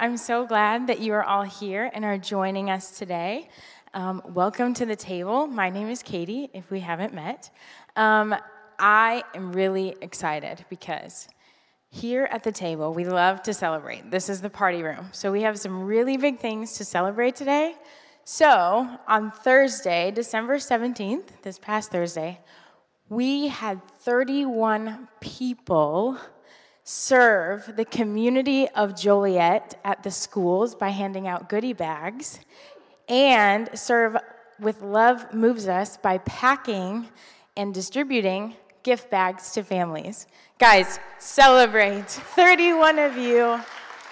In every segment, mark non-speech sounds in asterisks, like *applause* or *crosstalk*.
I'm so glad that you are all here and are joining us today. Um, welcome to the table. My name is Katie, if we haven't met. Um, I am really excited because here at the table, we love to celebrate. This is the party room. So we have some really big things to celebrate today. So on Thursday, December 17th, this past Thursday, we had 31 people serve the community of Joliet at the schools by handing out goodie bags, and serve with Love Moves Us by packing and distributing gift bags to families. Guys, celebrate. 31 of you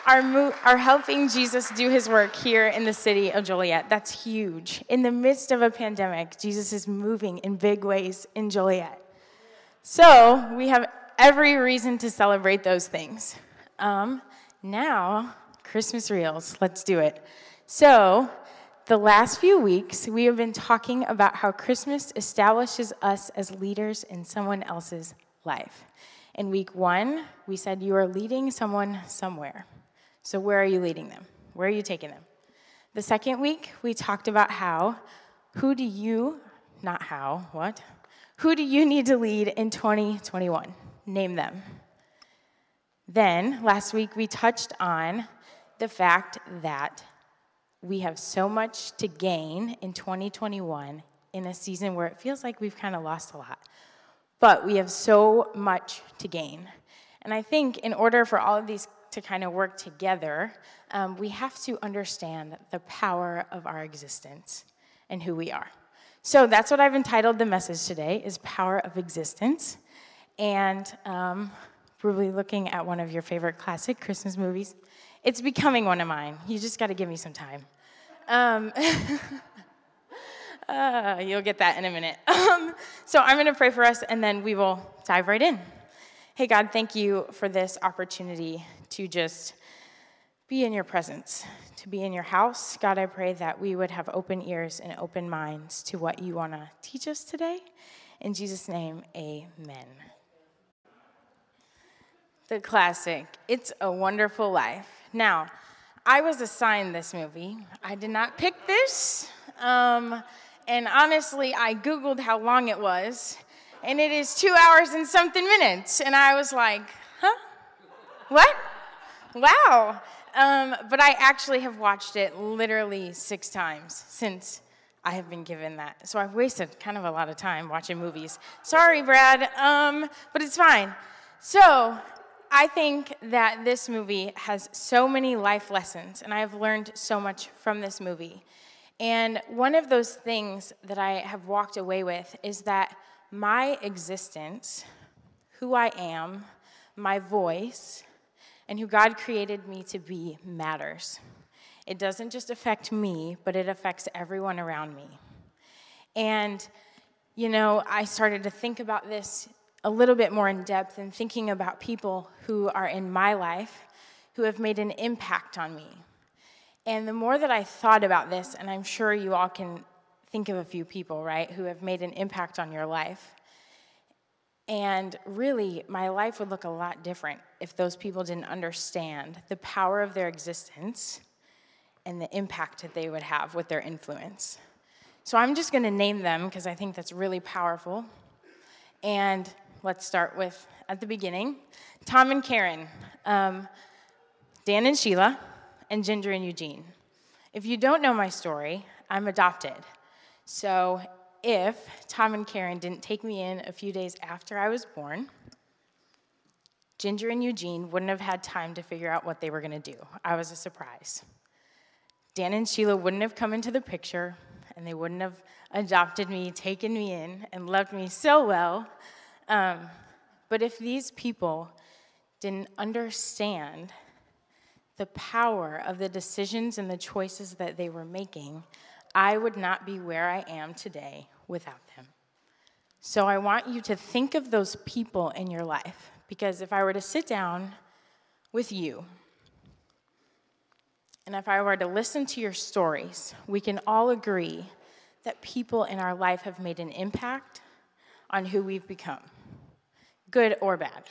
are, mo- are helping Jesus do his work here in the city of Joliet. That's huge. In the midst of a pandemic, Jesus is moving in big ways in Joliet. So we have every reason to celebrate those things. Um, now, Christmas reels, let's do it. So, the last few weeks, we have been talking about how Christmas establishes us as leaders in someone else's life. In week one, we said you are leading someone somewhere. So, where are you leading them? Where are you taking them? The second week, we talked about how, who do you, not how, what? Who do you need to lead in 2021? Name them. Then, last week, we touched on the fact that we have so much to gain in 2021 in a season where it feels like we've kind of lost a lot. But we have so much to gain. And I think in order for all of these to kind of work together, um, we have to understand the power of our existence and who we are. So that's what I've entitled the message today is power of existence and um, probably looking at one of your favorite classic Christmas movies. It's becoming one of mine. You just got to give me some time. Um, *laughs* uh, you'll get that in a minute. Um, so I'm going to pray for us, and then we will dive right in. Hey, God, thank you for this opportunity to just be in your presence, to be in your house. God, I pray that we would have open ears and open minds to what you want to teach us today. In Jesus' name, amen the classic, It's a Wonderful Life. Now, I was assigned this movie. I did not pick this. Um, and honestly, I Googled how long it was, and it is two hours and something minutes. And I was like, huh? What? Wow. Um, but I actually have watched it literally six times since I have been given that. So I've wasted kind of a lot of time watching movies. Sorry, Brad, um, but it's fine. So I think that this movie has so many life lessons, and I have learned so much from this movie. And one of those things that I have walked away with is that my existence, who I am, my voice, and who God created me to be matters. It doesn't just affect me, but it affects everyone around me. And, you know, I started to think about this a little bit more in depth and thinking about people who are in my life who have made an impact on me. And the more that I thought about this, and I'm sure you all can think of a few people, right, who have made an impact on your life. And really, my life would look a lot different if those people didn't understand the power of their existence and the impact that they would have with their influence. So I'm just going to name them because I think that's really powerful. And let's start with at the beginning Tom and Karen, um, Dan and Sheila, and Ginger and Eugene. If you don't know my story, I'm adopted. So if Tom and Karen didn't take me in a few days after I was born, Ginger and Eugene wouldn't have had time to figure out what they were going to do. I was a surprise. Dan and Sheila wouldn't have come into the picture, and they wouldn't have adopted me, taken me in, and loved me so well um, but if these people didn't understand the power of the decisions and the choices that they were making, I would not be where I am today without them. So I want you to think of those people in your life because if I were to sit down with you and if I were to listen to your stories, we can all agree that people in our life have made an impact on who we've become, good or bad.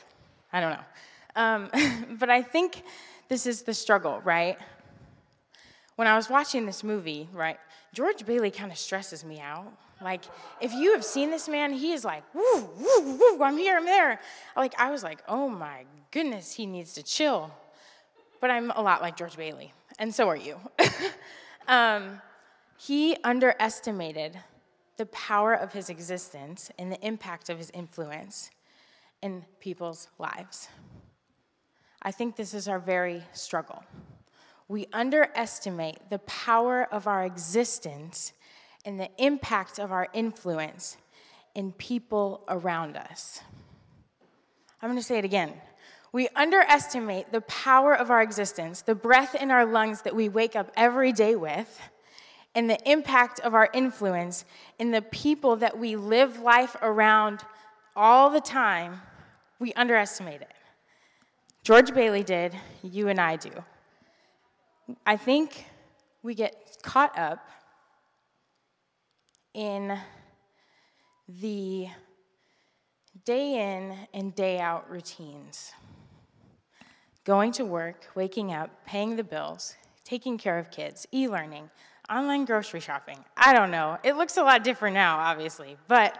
I don't know. Um, *laughs* but I think this is the struggle, right? When I was watching this movie, right, George Bailey kind of stresses me out. Like, if you have seen this man, he is like, woo, woo, woo, I'm here, I'm there. Like, I was like, oh my goodness, he needs to chill. But I'm a lot like George Bailey, and so are you. *laughs* um, he underestimated the power of his existence and the impact of his influence in people's lives. I think this is our very struggle. We underestimate the power of our existence and the impact of our influence in people around us. I'm to say it again. We underestimate the power of our existence, the breath in our lungs that we wake up every day with, and the impact of our influence in the people that we live life around all the time. We underestimate it. George Bailey did, you and I do. I think we get caught up in the day in and day out routines going to work, waking up, paying the bills, taking care of kids, e learning, online grocery shopping. I don't know. It looks a lot different now, obviously, but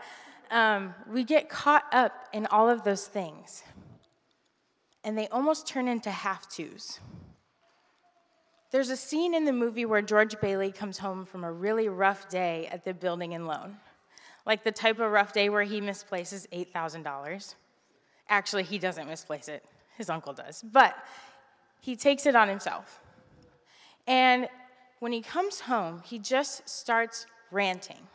um, we get caught up in all of those things and they almost turn into have tos. There's a scene in the movie where George Bailey comes home from a really rough day at the building and loan, like the type of rough day where he misplaces $8,000. Actually, he doesn't misplace it, his uncle does, but he takes it on himself. And when he comes home, he just starts ranting.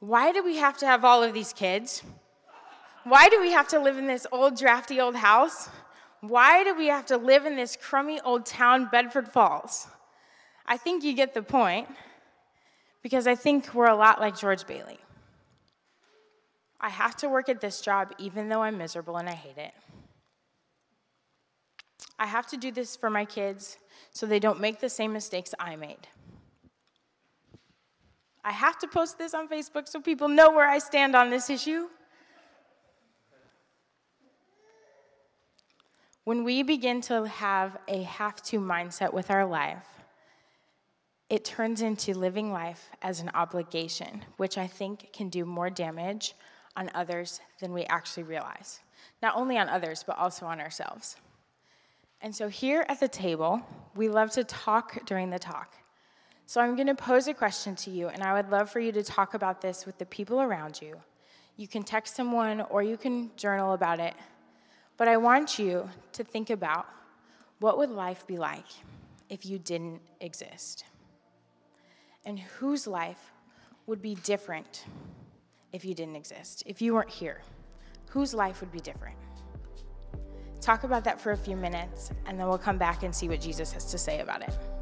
Why do we have to have all of these kids? Why do we have to live in this old, drafty old house? Why do we have to live in this crummy old town, Bedford Falls? I think you get the point because I think we're a lot like George Bailey. I have to work at this job even though I'm miserable and I hate it. I have to do this for my kids so they don't make the same mistakes I made. I have to post this on Facebook so people know where I stand on this issue. When we begin to have a have to mindset with our life, it turns into living life as an obligation, which I think can do more damage on others than we actually realize. Not only on others, but also on ourselves. And so here at the table, we love to talk during the talk. So I'm going to pose a question to you, and I would love for you to talk about this with the people around you. You can text someone or you can journal about it. But I want you to think about what would life be like if you didn't exist? And whose life would be different if you didn't exist? If you weren't here, whose life would be different? Talk about that for a few minutes, and then we'll come back and see what Jesus has to say about it.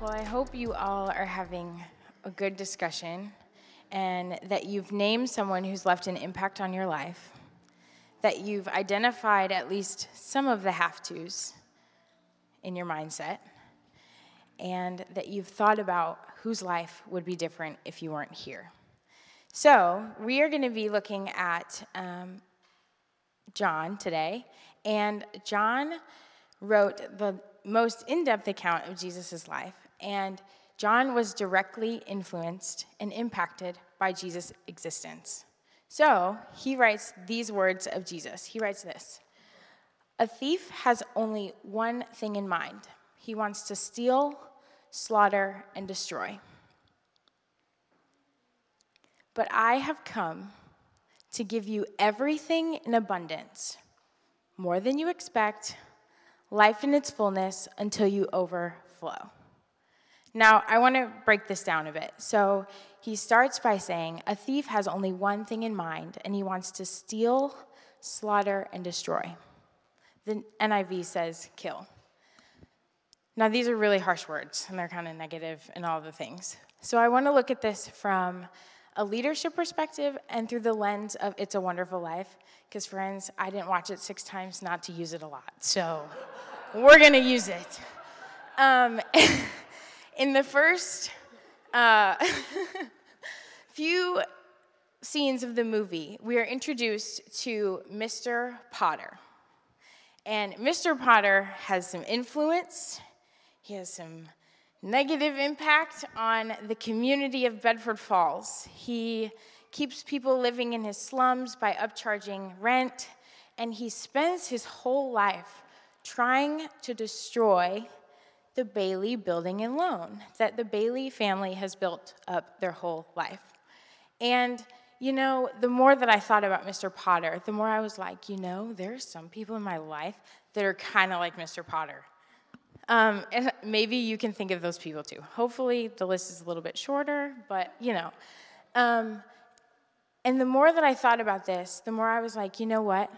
Well, I hope you all are having a good discussion and that you've named someone who's left an impact on your life, that you've identified at least some of the have tos in your mindset, and that you've thought about whose life would be different if you weren't here. So, we are going to be looking at um, John today, and John wrote the most in depth account of Jesus' life. And John was directly influenced and impacted by Jesus' existence. So he writes these words of Jesus. He writes this A thief has only one thing in mind he wants to steal, slaughter, and destroy. But I have come to give you everything in abundance, more than you expect, life in its fullness until you overflow. Now, I want to break this down a bit. So he starts by saying, A thief has only one thing in mind, and he wants to steal, slaughter, and destroy. The NIV says, kill. Now, these are really harsh words, and they're kind of negative and all the things. So I want to look at this from a leadership perspective and through the lens of It's a Wonderful Life. Because, friends, I didn't watch it six times not to use it a lot. So *laughs* we're going to use it. Um, *laughs* in the first uh, *laughs* few scenes of the movie, we are introduced to Mr. Potter. And Mr. Potter has some influence, he has some negative impact on the community of Bedford Falls. He keeps people living in his slums by upcharging rent, and he spends his whole life trying to destroy the Bailey building and loan that the Bailey family has built up their whole life. And you know, the more that I thought about Mr. Potter, the more I was like, you know, there are some people in my life that are kind of like Mr. Potter. Um, and maybe you can think of those people too. Hopefully, the list is a little bit shorter, but you know. Um, and the more that I thought about this, the more I was like, you know what?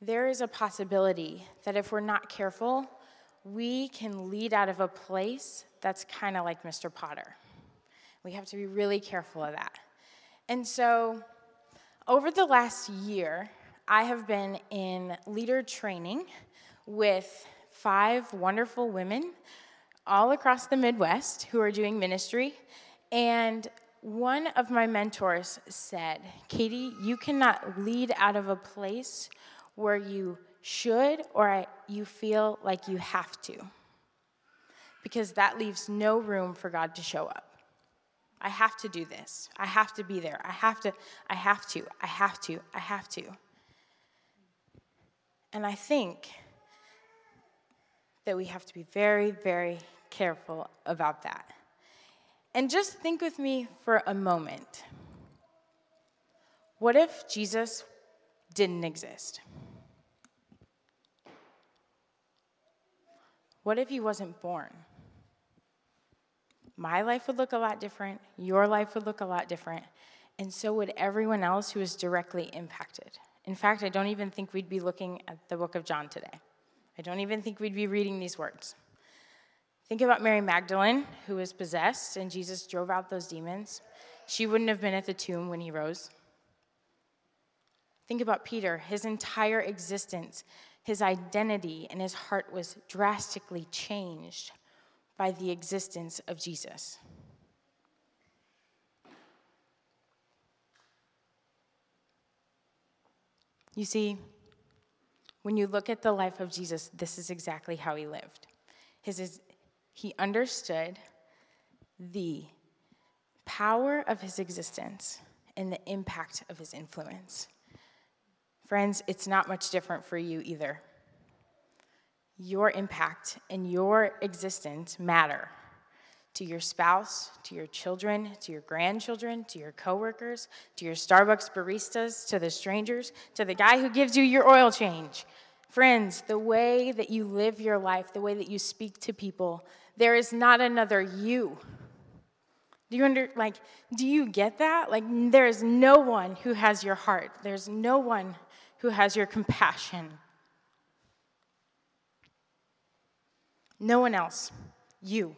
There is a possibility that if we're not careful, we can lead out of a place that's kind of like Mr. Potter. We have to be really careful of that. And so, over the last year, I have been in leader training with five wonderful women all across the Midwest who are doing ministry. And one of my mentors said, Katie, you cannot lead out of a place where you should or you feel like you have to, because that leaves no room for God to show up. I have to do this. I have to be there. I have to, I have to, I have to, I have to. And I think that we have to be very, very careful about that. And just think with me for a moment. What if Jesus didn't exist? What if he wasn't born? My life would look a lot different, your life would look a lot different, and so would everyone else who is directly impacted. In fact, I don't even think we'd be looking at the book of John today. I don't even think we'd be reading these words. Think about Mary Magdalene, who was possessed, and Jesus drove out those demons. She wouldn't have been at the tomb when he rose. Think about Peter. His entire existence, his identity, and his heart was drastically changed by the existence of Jesus. You see, when you look at the life of Jesus, this is exactly how he lived. His is, he understood the power of his existence and the impact of his influence. Friends, it's not much different for you either. Your impact and your existence matter to your spouse, to your children, to your grandchildren, to your coworkers, to your Starbucks baristas, to the strangers, to the guy who gives you your oil change. Friends, the way that you live your life, the way that you speak to people, there is not another you. Do you under like do you get that? Like there is no one who has your heart. There's no one who has your compassion. No one else. You.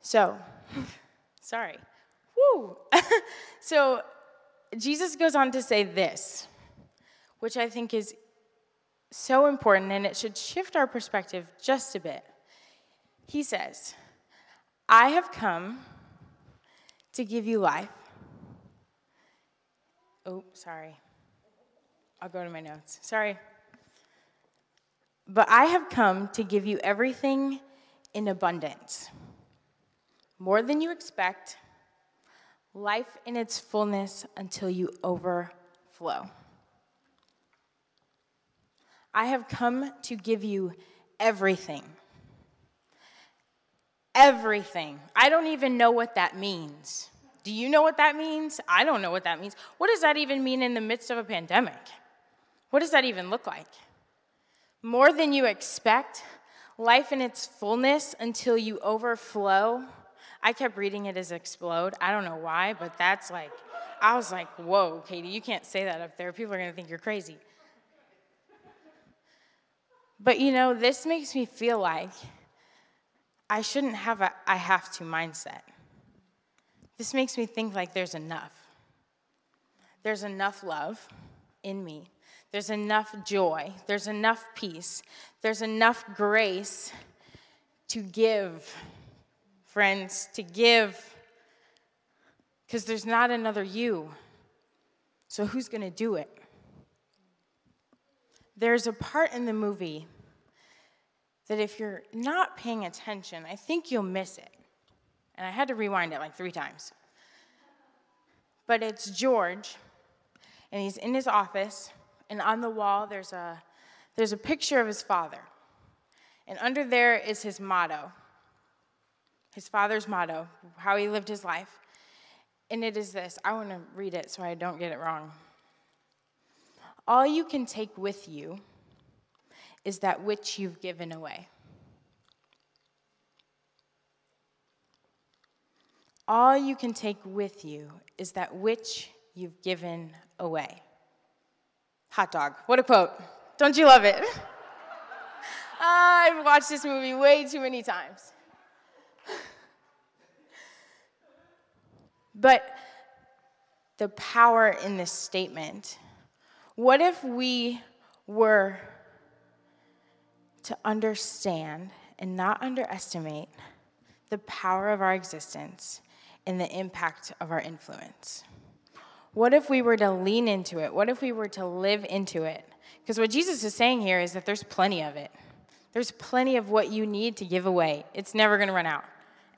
So, *laughs* sorry. Woo! *laughs* so, Jesus goes on to say this, which I think is so important and it should shift our perspective just a bit. He says, I have come to give you life. Oh, sorry. I'll go to my notes. Sorry. But I have come to give you everything in abundance more than you expect, life in its fullness until you overflow. I have come to give you everything. Everything. I don't even know what that means. Do you know what that means? I don't know what that means. What does that even mean in the midst of a pandemic? What does that even look like? More than you expect, life in its fullness until you overflow. I kept reading it as explode. I don't know why, but that's like, I was like, whoa, Katie, you can't say that up there. People are going to think you're crazy. But you know, this makes me feel like I shouldn't have a I have to mindset. This makes me think like there's enough. There's enough love in me. There's enough joy. There's enough peace. There's enough grace to give, friends, to give. Because there's not another you. So who's going to do it? There's a part in the movie that if you're not paying attention, I think you'll miss it. And I had to rewind it like three times. But it's George, and he's in his office, and on the wall there's a, there's a picture of his father. And under there is his motto, his father's motto, how he lived his life. And it is this I want to read it so I don't get it wrong. All you can take with you is that which you've given away. All you can take with you is that which you've given away. Hot dog. What a quote. Don't you love it? *laughs* I've watched this movie way too many times. *laughs* But the power in this statement what if we were to understand and not underestimate the power of our existence and the impact of our influence? What if we were to lean into it? What if we were to live into it? Because what Jesus is saying here is that there's plenty of it. There's plenty of what you need to give away. It's never going to run out.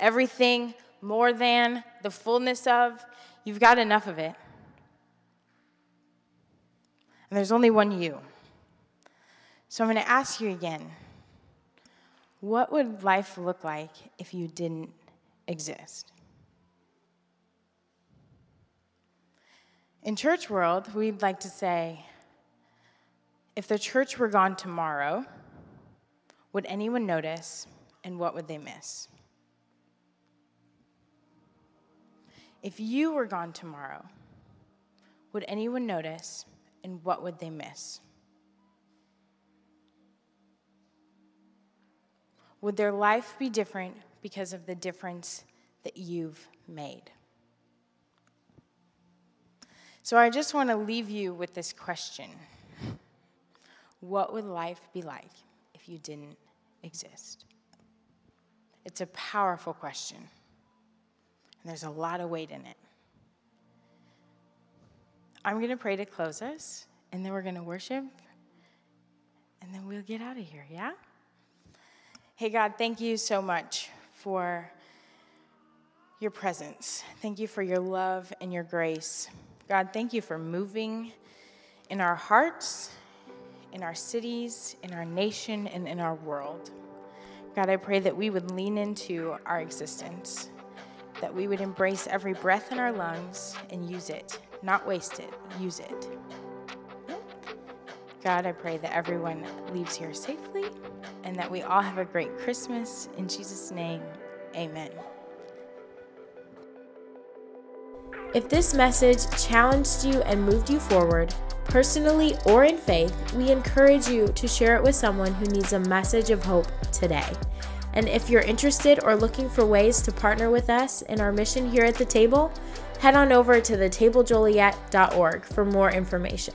Everything more than the fullness of, you've got enough of it. And there's only one you. So I'm going to ask you again what would life look like if you didn't exist? In church world, we'd like to say, if the church were gone tomorrow, would anyone notice and what would they miss? If you were gone tomorrow, would anyone notice and what would they miss? Would their life be different because of the difference that you've made? So I just want to leave you with this question What would life be like if you didn't exist? It's a powerful question, and there's a lot of weight in it. I'm going to pray to close us, and then we're going to worship, and then we'll get out of here, yeah? Hey, God, thank you so much for your presence. Thank you for your love and your grace. God, thank you for moving in our hearts, in our cities, in our nation, and in our world. God, I pray that we would lean into our existence, that we would embrace every breath in our lungs and use it not waste it, use it. God, I pray that everyone leaves here safely and that we all have a great Christmas. In Jesus' name, amen. If this message challenged you and moved you forward, personally or in faith, we encourage you to share it with someone who needs a message of hope today. And if you're interested or looking for ways to partner with us in our mission here at the table, head on over to thetablejoliet.org for more information.